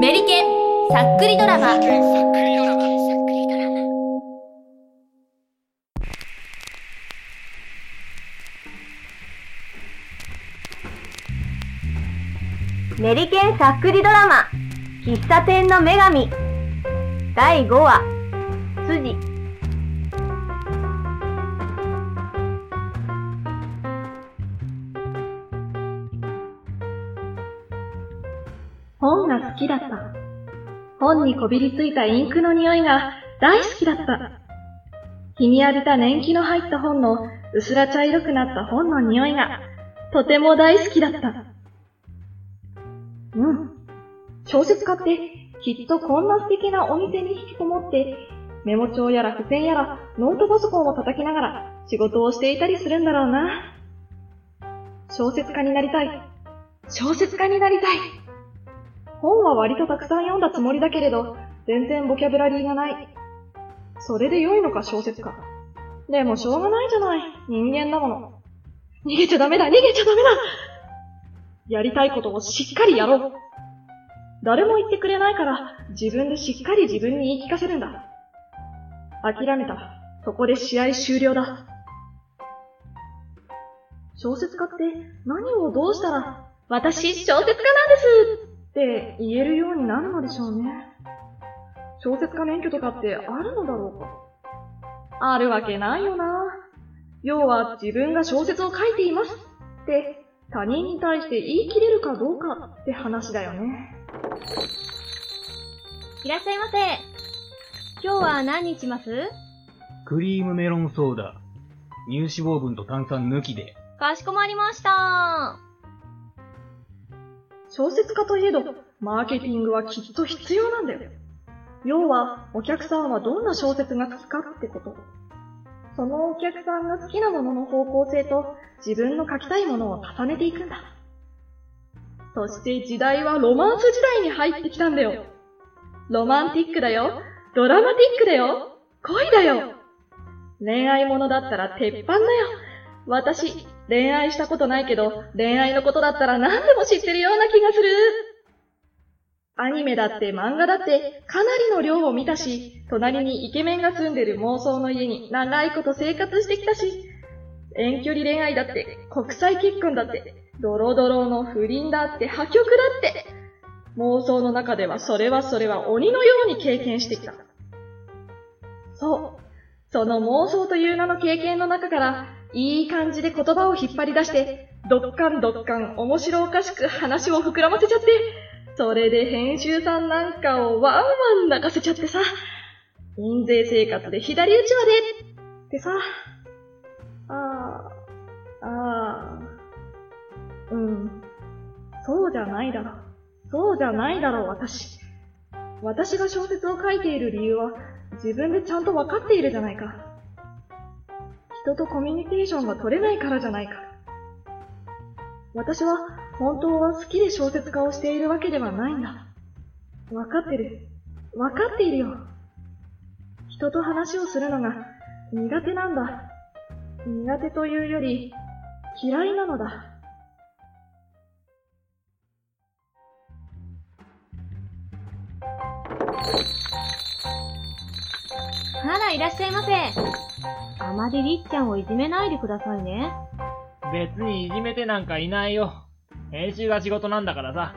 メリケンさっくりドラマ。メリケンさっくりドラマ。喫茶店の女神。第5話。筋きだった。本にこびりついたインクの匂いが大好きだった。日に浴びた年季の入った本の薄ら茶色くなった本の匂いがとても大好きだった。うん。小説家ってきっとこんな素敵なお店に引きこもってメモ帳やら付箋やらノートパソコンを叩きながら仕事をしていたりするんだろうな。小説家になりたい。小説家になりたい。本は割とたくさん読んだつもりだけれど、全然ボキャブラリーがない。それで良いのか小説家。でもしょうがないじゃない。人間だもの。逃げちゃダメだ逃げちゃダメだやりたいことをしっかりやろう。誰も言ってくれないから、自分でしっかり自分に言い聞かせるんだ。諦めた。そこで試合終了だ。小説家って何をどうしたら、私小説家なんですって言えるようになるのでしょうね。小説家免許とかってあるのだろうかあるわけないよな。要は自分が小説を書いていますって他人に対して言い切れるかどうかって話だよね。いらっしゃいませ今日は何にします？クリームメロンソーダ。乳脂肪分と炭酸抜きで。かしこまりました小説家といえど、マーケティングはきっと必要なんだよ。要は、お客さんはどんな小説が好きかってこと。そのお客さんが好きなものの方向性と自分の書きたいものを重ねていくんだ。そして時代はロマンス時代に入ってきたんだよ。ロマンティックだよ。ドラマティックだよ。恋だよ。恋愛ものだったら鉄板だよ。私、恋愛したことないけど、恋愛のことだったら何でも知ってるような気がする。アニメだって漫画だってかなりの量を見たし、隣にイケメンが住んでる妄想の家に長いこと生活してきたし、遠距離恋愛だって、国際結婚だって、ドロドロの不倫だって、破局だって、妄想の中ではそれはそれは鬼のように経験してきた。そう。その妄想という名の経験の中から、いい感じで言葉を引っ張り出して、どっかんどっかん面白おかしく話を膨らませちゃって、それで編集さんなんかをワンワン泣かせちゃってさ、印税生活で左打ちまでってさ、ああ、ああ、うん、そうじゃないだろ。そうじゃないだろう、私。私が小説を書いている理由は、自分でちゃんと分かっているじゃないか。人とコミュニケーションが取れないからじゃないか。私は本当は好きで小説家をしているわけではないんだ。わかってる。わかっているよ。人と話をするのが苦手なんだ。苦手というより嫌いなのだ。あら、いらっしゃいませ。あまりりっちゃんをいじめないでくださいね。別にいじめてなんかいないよ。編集が仕事なんだからさ。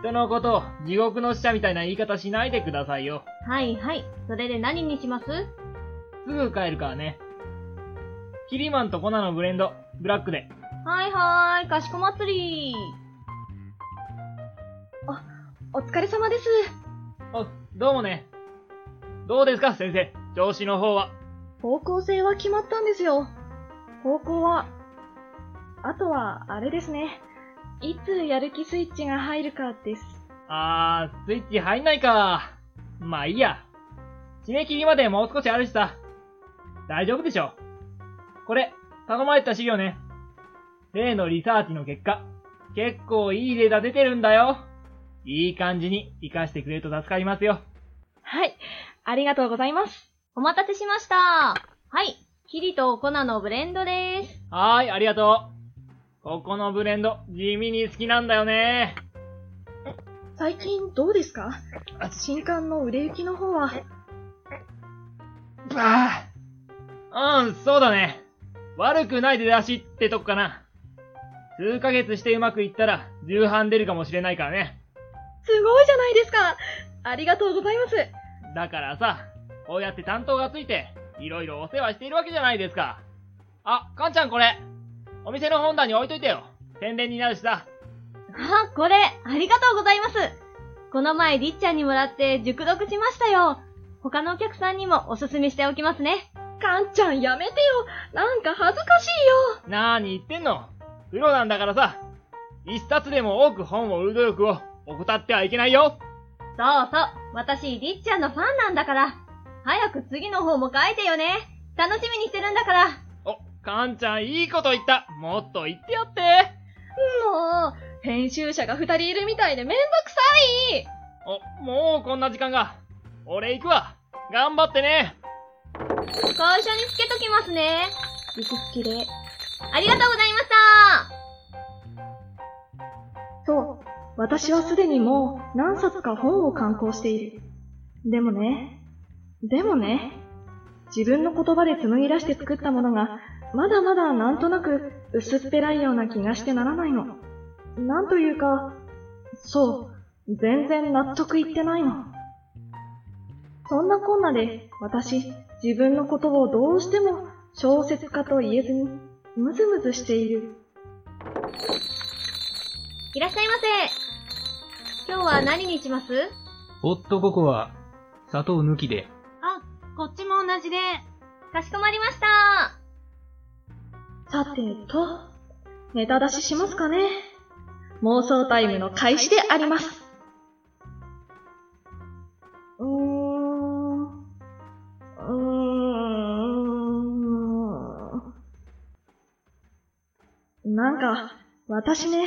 人のことを地獄の使者みたいな言い方しないでくださいよ。はいはい。それで何にします？すぐ帰るからね。キリマンとコナのブレンド、ブラックで。はいはーい。かしこまつりお疲れ様です。あ、どうもね。どうですか、先生。調子の方は？方向性は決まったんですよ。方向は、あとは、あれですね。いつやる気スイッチが入るかです。あー、スイッチ入んないか。まあいいや。締め切りまでもう少しあるしさ。大丈夫でしょ。これ、頼まれた資料ね。例のリサーチの結果、結構いいデータ出てるんだよ。いい感じに活かしてくれると助かりますよ。はい。ありがとうございます。お待たせしました。はい。キリとコナのブレンドです。はーい、ありがとう。ここのブレンド、地味に好きなんだよね。最近どうですか？新刊の売れ行きの方は。ああ。うん、そうだね。悪くない出だしってとこかな。数ヶ月してうまくいったら、重版出るかもしれないからね。すごいじゃないですかありがとうございます。だからさ、こうやって担当がついて、いろいろお世話しているわけじゃないですか。あ、かんちゃんこれ。お店の本棚に置いといてよ。宣伝になるしさ。あ、これ、ありがとうございます。この前、りっちゃんにもらって熟読しましたよ。他のお客さんにもおすすめしておきますね。かんちゃんやめてよ。なんか恥ずかしいよ。なーに言ってんのプロなんだからさ。一冊でも多く本を売る努力を怠ってはいけないよ。そうそう。私、りっちゃんのファンなんだから。早く次の方も書いてよね。楽しみにしてるんだから。お、かんちゃんいいこと言った。もっと言ってやって。もう、編集者が二人いるみたいでめんどくさいお、もうこんな時間が。俺行くわ。頑張ってね。会社につけときますね。行きつきで。ありがとうございましたそう。私はすでにもう何冊か本を刊行している。でもね、でもね、自分の言葉で紡ぎ出して作ったものが、まだまだなんとなく薄っぺらいような気がしてならないの。なんというか、そう、全然納得いってないの。そんなこんなで、私、自分のことをどうしても小説家と言えずに、ムズムズしている。いらっしゃいませ。今日は何にします？ホットココア、砂糖抜きで。あ、こっちも同じで。かしこまりました。さてと、ネタ出ししますかね。妄想タイムの開始であります。うーん。うーん。なんか、私ね、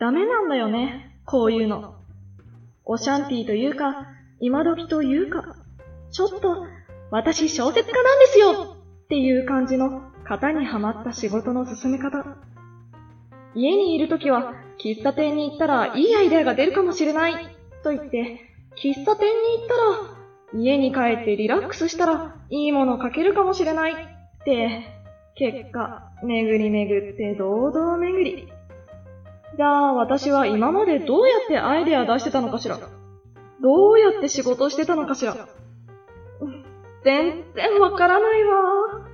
ダメなんだよね、こういうの。オシャンティーというか、今時というか、ちょっと、私小説家なんですよ。っていう感じの型にはまった仕事の進め方。家にいるときは、喫茶店に行ったらいいアイデアが出るかもしれない。と言って、喫茶店に行ったら、家に帰ってリラックスしたらいいもの書けるかもしれない。って、結果、巡り巡って堂々巡り。じゃあ私は今までどうやってアイデア出してたのかしら。どうやって仕事してたのかしら。全然わからないわ。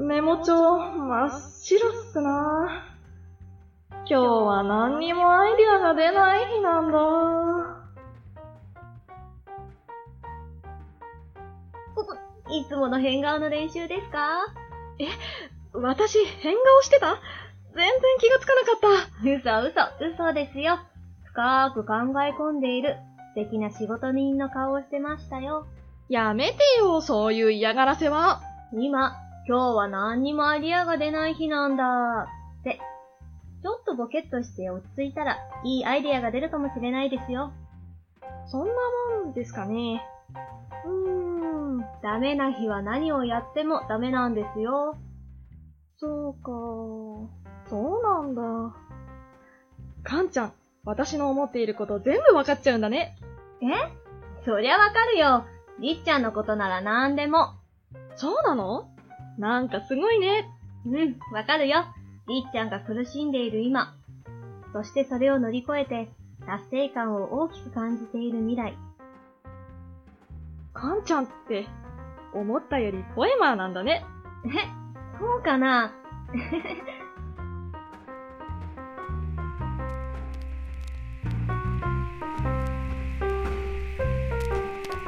メモ帳、真っ白っすな。今日は何にもアイデアが出ない日なんだ。いつもの変顔の練習ですか？私、変顔してた？全然気がつかなかった。嘘嘘、嘘ですよ。深く考え込んでいる素敵な仕事人の顔をしてましたよ。やめてよ、そういう嫌がらせは。今、今日は何にもアイディアが出ない日なんだって。ちょっとボケっとして落ち着いたら、いいアイディアが出るかもしれないですよ。そんなもんですかね。うーん、ダメな日は何をやってもダメなんですよ。そうか。そうなんだ。かんちゃん、私の思っていること全部わかっちゃうんだね。え？そりゃわかるよ。りっちゃんのことなら何でも。そうなの？なんかすごいね。うん、わかるよ。りっちゃんが苦しんでいる今。そしてそれを乗り越えて、達成感を大きく感じている未来。かんちゃんって、思ったよりポエマーなんだね。え、そうかな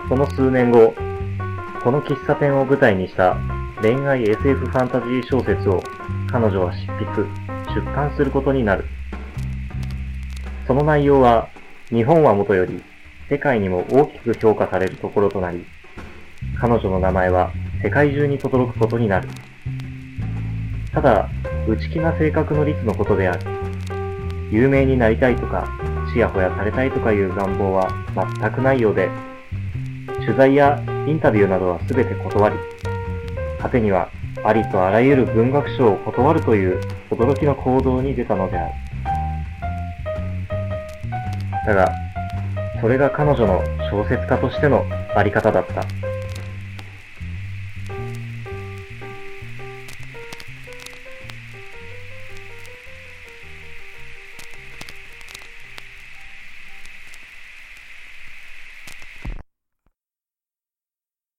その数年後、この喫茶店を舞台にした恋愛 SF ファンタジー小説を彼女は執筆、出版することになる。その内容は日本はもとより世界にも大きく評価されるところとなり、彼女の名前は世界中に轟くことになる。ただ、内気な性格の律のことである。有名になりたいとか、ちやほやされたいとかいう願望は全くないようで、取材やインタビューなどは全て断り、果てにはありとあらゆる文学賞を断るという驚きの行動に出たのである。だが、それが彼女の小説家としてのあり方だった。